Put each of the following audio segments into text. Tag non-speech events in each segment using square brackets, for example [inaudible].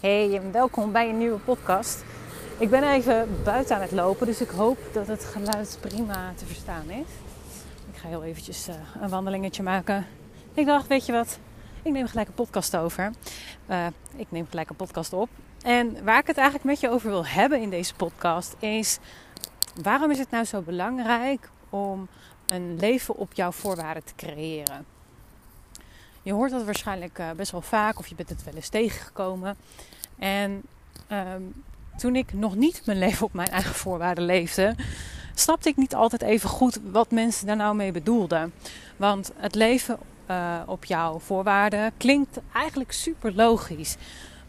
Hey welkom bij een nieuwe podcast. Ik ben even buiten aan het lopen, dus ik hoop dat het geluid prima te verstaan is. Ik ga heel eventjes uh, een wandelingetje maken. Ik dacht, weet je wat, ik neem gelijk een podcast over. Uh, ik neem gelijk een podcast op. En waar ik het eigenlijk met je over wil hebben in deze podcast is... waarom is het nou zo belangrijk om een leven op jouw voorwaarden te creëren? Je hoort dat waarschijnlijk uh, best wel vaak of je bent het wel eens tegengekomen. En um, toen ik nog niet mijn leven op mijn eigen voorwaarden leefde, snapte ik niet altijd even goed wat mensen daar nou mee bedoelden. Want het leven uh, op jouw voorwaarden klinkt eigenlijk super logisch.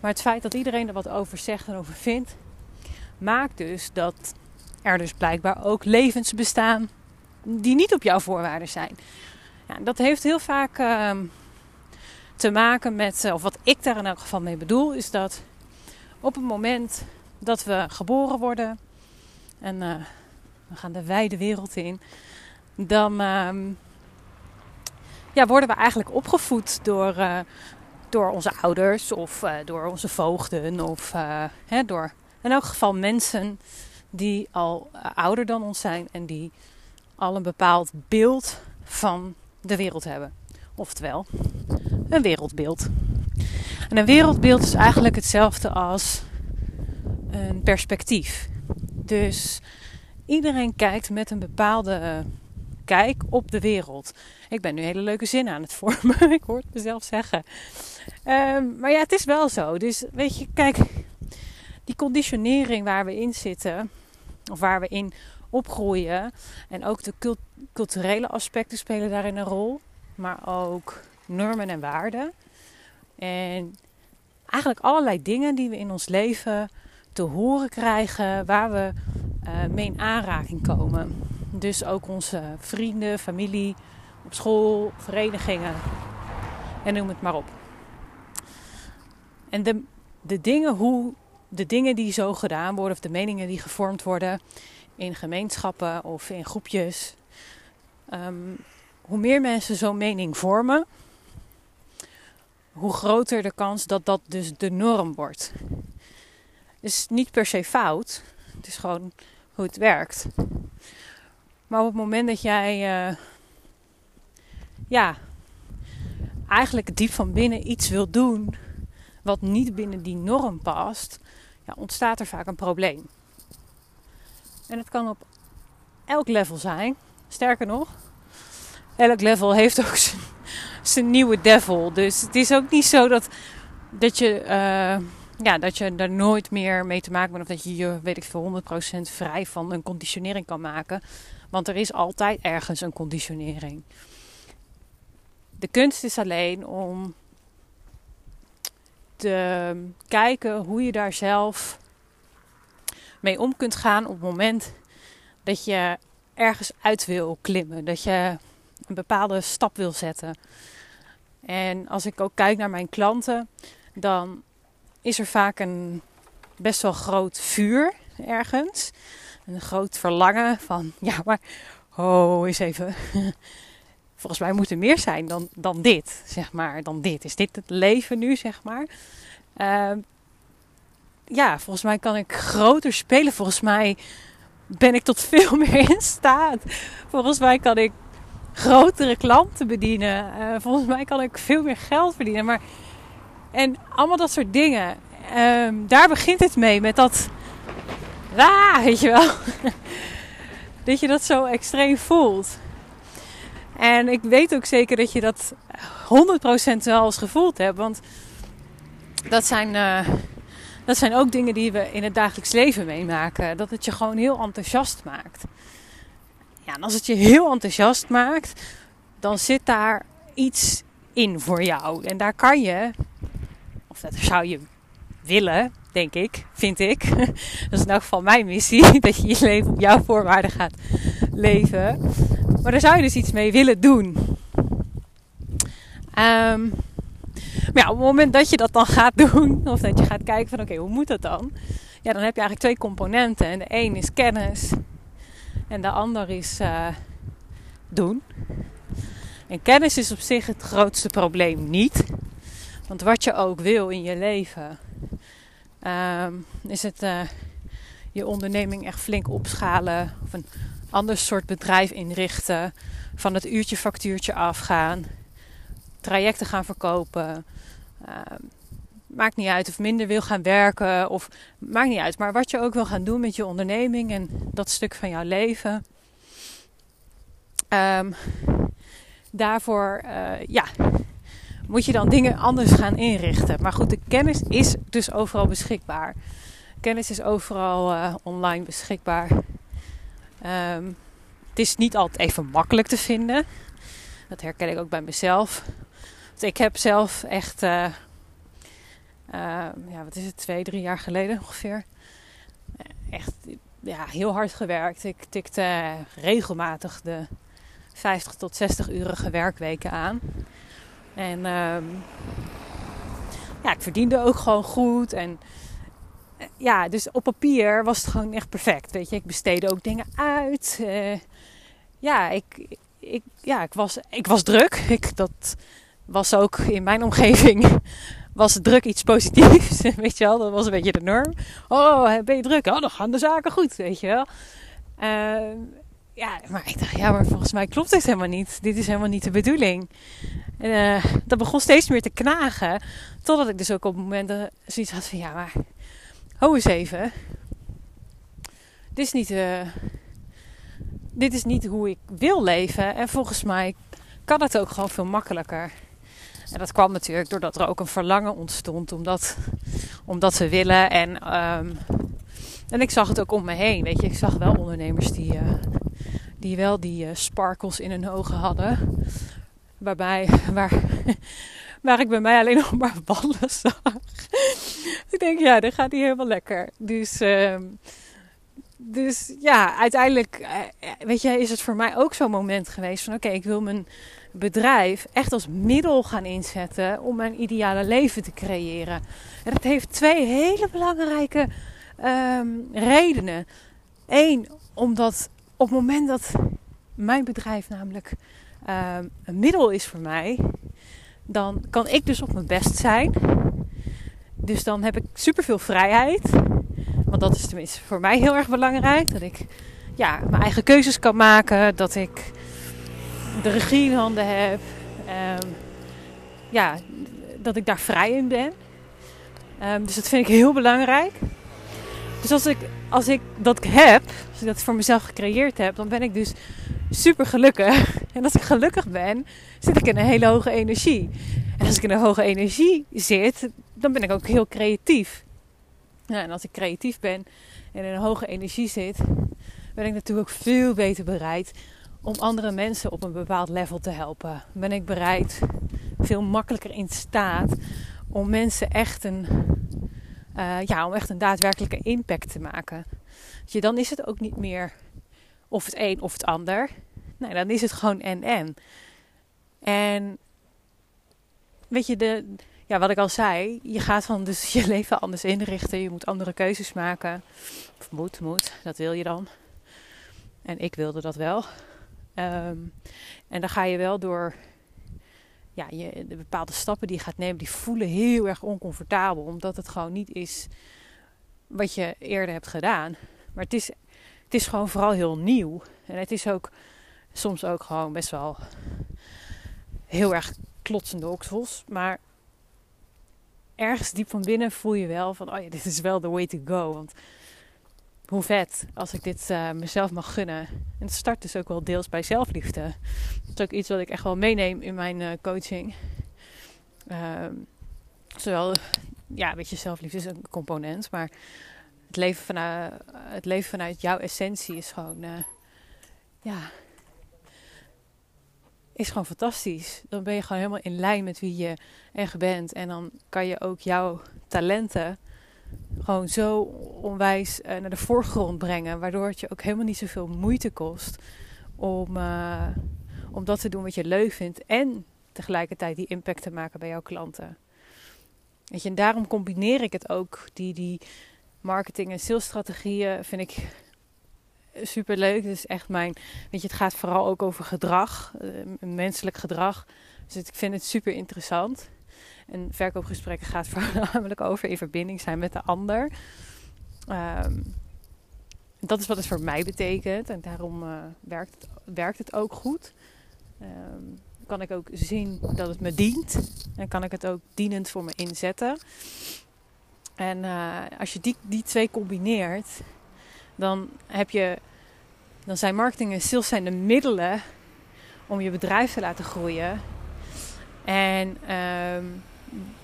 Maar het feit dat iedereen er wat over zegt en over vindt, maakt dus dat er dus blijkbaar ook levens bestaan die niet op jouw voorwaarden zijn. Ja, dat heeft heel vaak uh, te maken met, of wat ik daar in elk geval mee bedoel, is dat op het moment dat we geboren worden en uh, we gaan de wijde wereld in, dan uh, ja, worden we eigenlijk opgevoed door, uh, door onze ouders of door onze voogden of hè, door in elk geval mensen die al ouder dan ons zijn en die al een bepaald beeld van de wereld hebben. Oftewel, een wereldbeeld. En een wereldbeeld is eigenlijk hetzelfde als een perspectief. Dus iedereen kijkt met een bepaalde kijk op de wereld. Ik ben nu hele leuke zin aan het vormen. [laughs] Ik hoor het mezelf zeggen. Um, maar ja, het is wel zo. Dus weet je, kijk, die conditionering waar we in zitten, of waar we in opgroeien, en ook de culturele aspecten spelen daarin een rol, maar ook normen en waarden. En eigenlijk allerlei dingen die we in ons leven te horen krijgen waar we uh, mee in aanraking komen. Dus ook onze vrienden, familie, op school, verenigingen en noem het maar op. En de, de, dingen, hoe, de dingen die zo gedaan worden, of de meningen die gevormd worden in gemeenschappen of in groepjes, um, hoe meer mensen zo'n mening vormen, hoe groter de kans dat dat dus de norm wordt. is niet per se fout, het is gewoon hoe het werkt. Maar op het moment dat jij, uh, ja, eigenlijk diep van binnen iets wil doen wat niet binnen die norm past, ja, ontstaat er vaak een probleem. En het kan op elk level zijn. Sterker nog, elk level heeft ook zijn, zijn nieuwe devil. Dus het is ook niet zo dat, dat je. Uh, ja, dat je er nooit meer mee te maken bent. Of dat je je, weet ik veel, 100% vrij van een conditionering kan maken. Want er is altijd ergens een conditionering. De kunst is alleen om te kijken hoe je daar zelf mee om kunt gaan op het moment dat je ergens uit wil klimmen. Dat je een bepaalde stap wil zetten. En als ik ook kijk naar mijn klanten, dan is er vaak een best wel groot vuur ergens. Een groot verlangen van, [laughs] ja, maar, oh, eens even. [laughs] Volgens mij moet er meer zijn dan, dan dit, zeg maar. Dan dit. Is dit het leven nu, zeg maar? Uh, ja, volgens mij kan ik groter spelen. Volgens mij ben ik tot veel [laughs] meer in staat. Volgens mij kan ik grotere klanten bedienen. Uh, volgens mij kan ik veel meer geld verdienen. Maar, en allemaal dat soort dingen. Um, daar begint het mee. Met dat. Ah, weet je wel. [laughs] dat je dat zo extreem voelt. En ik weet ook zeker dat je dat 100% wel eens gevoeld hebt. Want dat zijn. Uh, dat zijn ook dingen die we in het dagelijks leven meemaken. Dat het je gewoon heel enthousiast maakt. Ja, en als het je heel enthousiast maakt, dan zit daar iets in voor jou. En daar kan je, of dat zou je willen, denk ik, vind ik. [laughs] Dat is in elk geval mijn missie, [laughs] dat je je leven op jouw voorwaarden gaat leven. Maar daar zou je dus iets mee willen doen. Um, maar ja, op het moment dat je dat dan gaat doen, [laughs] of dat je gaat kijken van oké, hoe moet dat dan? Ja, dan heb je eigenlijk twee componenten. En de een is kennis en de ander is uh, doen. En kennis is op zich het grootste probleem niet. Want wat je ook wil in je leven, Ehm, is het uh, je onderneming echt flink opschalen of een ander soort bedrijf inrichten, van het uurtje factuurtje afgaan, trajecten gaan verkopen. Ehm, maakt niet uit of minder wil gaan werken of maakt niet uit, maar wat je ook wil gaan doen met je onderneming en dat stuk van jouw leven. Um, daarvoor, uh, ja, moet je dan dingen anders gaan inrichten. Maar goed, de kennis is dus overal beschikbaar. Kennis is overal uh, online beschikbaar. Um, het is niet altijd even makkelijk te vinden. Dat herken ik ook bij mezelf. Ik heb zelf echt, uh, ja, wat is het, twee, drie jaar geleden ongeveer. Echt ja, heel hard gewerkt. Ik tikte regelmatig de 50 tot 60 urige werkweken aan. En um, ja, ik verdiende ook gewoon goed. En eh, ja, dus op papier was het gewoon echt perfect. Weet je, ik besteedde ook dingen uit. Ja, ik, ik, ja ik, was, ik was druk. Ik, dat was ook in mijn omgeving. Was druk iets positiefs? [laughs] Weet je wel, dat was een beetje de norm. Oh, ben je druk? Oh, dan gaan de zaken goed. Weet je wel. Uh, ja, maar ik dacht, ja, maar volgens mij klopt dit helemaal niet. Dit is helemaal niet de bedoeling. En uh, dat begon steeds meer te knagen. Totdat ik dus ook op momenten zoiets had van, ja, maar ho eens even. Dit is niet, uh, dit is niet hoe ik wil leven. En volgens mij kan het ook gewoon veel makkelijker. En dat kwam natuurlijk doordat er ook een verlangen ontstond om dat, om dat te willen. En, um, en ik zag het ook om me heen. Weet je, ik zag wel ondernemers die, uh, die wel die uh, sparkles in hun ogen hadden. Waarbij, [laughs] waar, waar ik bij mij alleen nog maar ballen zag. [laughs] ik denk, ja, dat gaat niet helemaal lekker. Dus, uh, dus ja, uiteindelijk, uh, weet je, is het voor mij ook zo'n moment geweest van, oké, ik wil mijn bedrijf echt als middel gaan inzetten om mijn ideale leven te creëren. En dat heeft twee hele belangrijke um, redenen. Eén, omdat op het moment dat mijn bedrijf namelijk uh, een middel is voor mij, dan kan ik dus op mijn best zijn. Dus dan heb ik superveel vrijheid. Want dat is tenminste voor mij heel erg belangrijk. Dat ik ja, mijn eigen keuzes kan maken. Dat ik de regie in handen heb. Um, ja, dat ik daar vrij in ben. Um, dus dat vind ik heel belangrijk. Dus als ik, als ik dat heb, als ik dat voor mezelf gecreëerd heb, dan ben ik dus super gelukkig. [laughs] En als ik gelukkig ben, zit ik in een hele hoge energie. En als ik in een hoge energie zit, dan ben ik ook heel creatief. Ja, en als ik creatief ben en in een hoge energie zit, ben ik natuurlijk veel beter bereid om andere mensen op een bepaald level te helpen. Ben ik bereid, veel makkelijker in staat om mensen echt een uh, ja, om echt een daadwerkelijke impact te maken. je, dan is het ook niet meer of het een of het ander. Nee, dan is het gewoon en-en. En weet je, de, ja, wat ik al zei, je gaat van dus [laughs] je leven anders inrichten. Je moet andere keuzes maken. Of moet, moet, dat wil je dan. En ik wilde dat wel. Um, en dan ga je wel door ja, je, de bepaalde stappen die je gaat nemen, die voelen heel erg oncomfortabel. Omdat het gewoon niet is wat je eerder hebt gedaan. Maar het is, het is gewoon vooral heel nieuw. En het is ook soms ook gewoon best wel heel erg klotsende oksels. Maar ergens diep van binnen voel je wel van, oh ja, [laughs] dit is wel the way to go. Want hoe vet als ik dit uh, mezelf mag gunnen. En het start dus ook wel deels bij zelfliefde. Dat is ook iets wat ik echt wel meeneem in mijn uh, coaching. Uh, zowel, ja, weet je, zelfliefde is een component, maar het leven vanuit, het leven vanuit jouw essentie is gewoon, uh, ja, is gewoon fantastisch. Dan ben je gewoon helemaal in lijn met wie je echt bent. En dan kan je ook jouw talenten gewoon zo onwijs uh, naar de voorgrond brengen. Waardoor het je ook helemaal niet zoveel moeite kost om, uh, om dat te doen wat je leuk vindt. En tegelijkertijd die impact te maken bij jouw klanten. Weet je, en daarom combineer ik het ook. Die, die marketing- en salesstrategieën vind ik super leuk. Dus echt mijn. Weet je, het gaat vooral ook over gedrag, uh, menselijk gedrag. Dus ik vind het super interessant. Een verkoopgesprek gaat [laughs] voornamelijk over in verbinding zijn met de ander. Ehm, dat is wat het voor mij betekent en daarom uh, werkt, het, werkt het ook goed. Um, kan ik ook zien dat het me dient en kan ik het ook dienend voor me inzetten. En uh, als je die, die twee combineert, dan heb je, dan zijn marketing en sales zijn de middelen om je bedrijf te laten groeien. En um,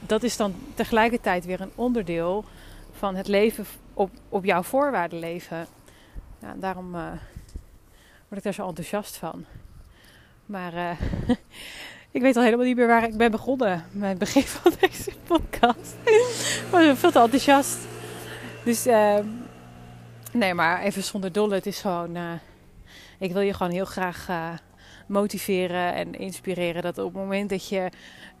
dat is dan tegelijkertijd weer een onderdeel van het leven op, op jouw voorwaarden leven. Daarom uh, word ik daar zo enthousiast van. Maar uh, [laughs] ik weet al helemaal niet meer waar ik ben begonnen. Met het begin [laughs] van deze podcast. ik was veel te enthousiast. Dus uh, nee, maar even zonder dolle. Het is gewoon... Uh, ik wil je gewoon heel graag motiveren en inspireren. Dat op het moment dat je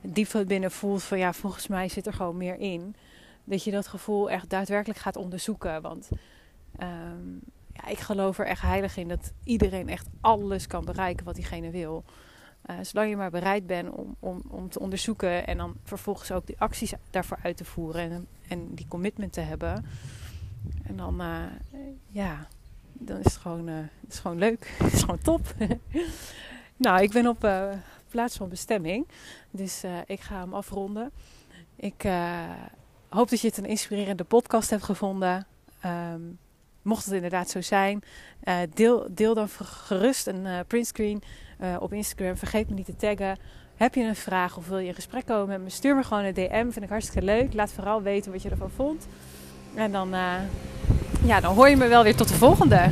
diep van binnen voelt van ja, volgens mij zit er gewoon meer in. Dat je dat gevoel echt daadwerkelijk gaat onderzoeken. Want um, ja, ik geloof er echt heilig in dat iedereen echt alles kan bereiken wat diegene wil. Uh, zolang je maar bereid bent om, om, om te onderzoeken en dan vervolgens ook die acties daarvoor uit te voeren en, en die commitment te hebben. En dan, uh, ja, dan is het gewoon, het is gewoon leuk. [laughs] het is gewoon top. [laughs] nou, ik ben op plaats van bestemming. Dus ik ga hem afronden. Ik hoop dat je het een inspirerende podcast hebt gevonden. Um, mocht het inderdaad zo zijn, deel, deel dan gerust een printscreen op Instagram. Vergeet me niet te taggen. Heb je een vraag of wil je in gesprek komen met me? Stuur me gewoon een DM. Vind ik hartstikke leuk. Laat vooral weten wat je ervan vond. En dan, ja, dan hoor je me wel weer tot de volgende.